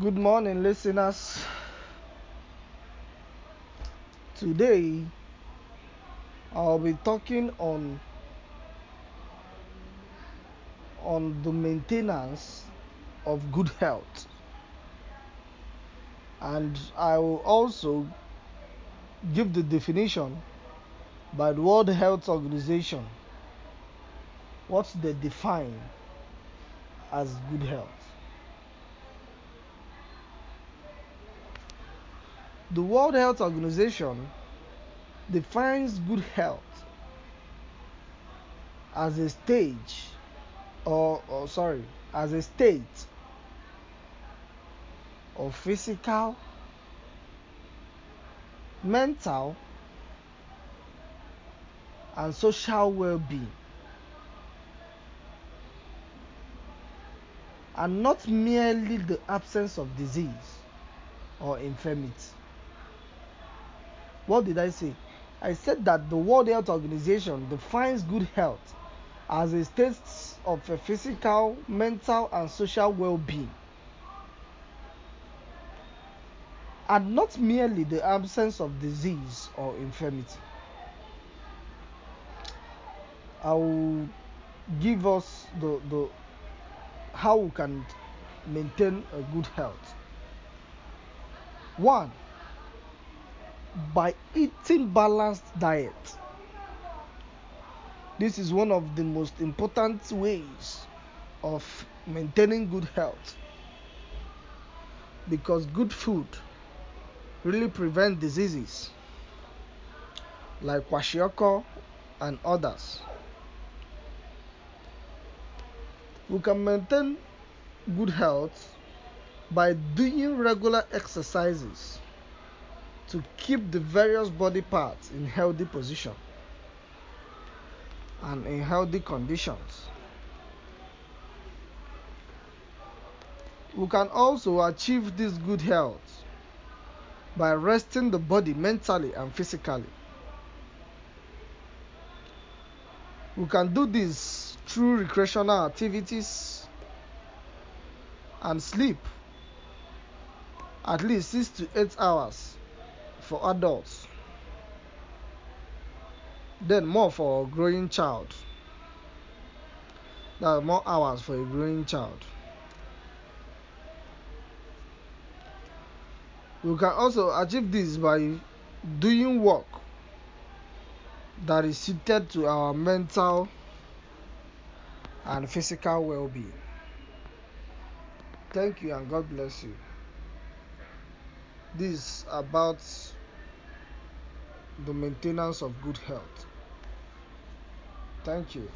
Good morning, listeners. Today, I'll be talking on on the maintenance of good health, and I will also give the definition by the World Health Organization what they define as good health. The World Health Organization defines good health as a stage or, or sorry, as a state of physical, mental, and social well-being and not merely the absence of disease or infirmity. What did I say? I said that the World Health Organization defines good health as a state of a physical, mental, and social well being, and not merely the absence of disease or infirmity. I will give us the, the how we can maintain a good health. One, by eating balanced diet. This is one of the most important ways of maintaining good health because good food really prevent diseases like kwashiorkor and others. We can maintain good health by doing regular exercises to keep the various body parts in healthy position and in healthy conditions. We can also achieve this good health by resting the body mentally and physically. We can do this through recreational activities and sleep at least 6 to 8 hours for adults. Then more for a growing child. That more hours for a growing child. We can also achieve this by doing work that is suited to our mental and physical well-being. Thank you and god bless you this about the maintenance of good health. Thank you.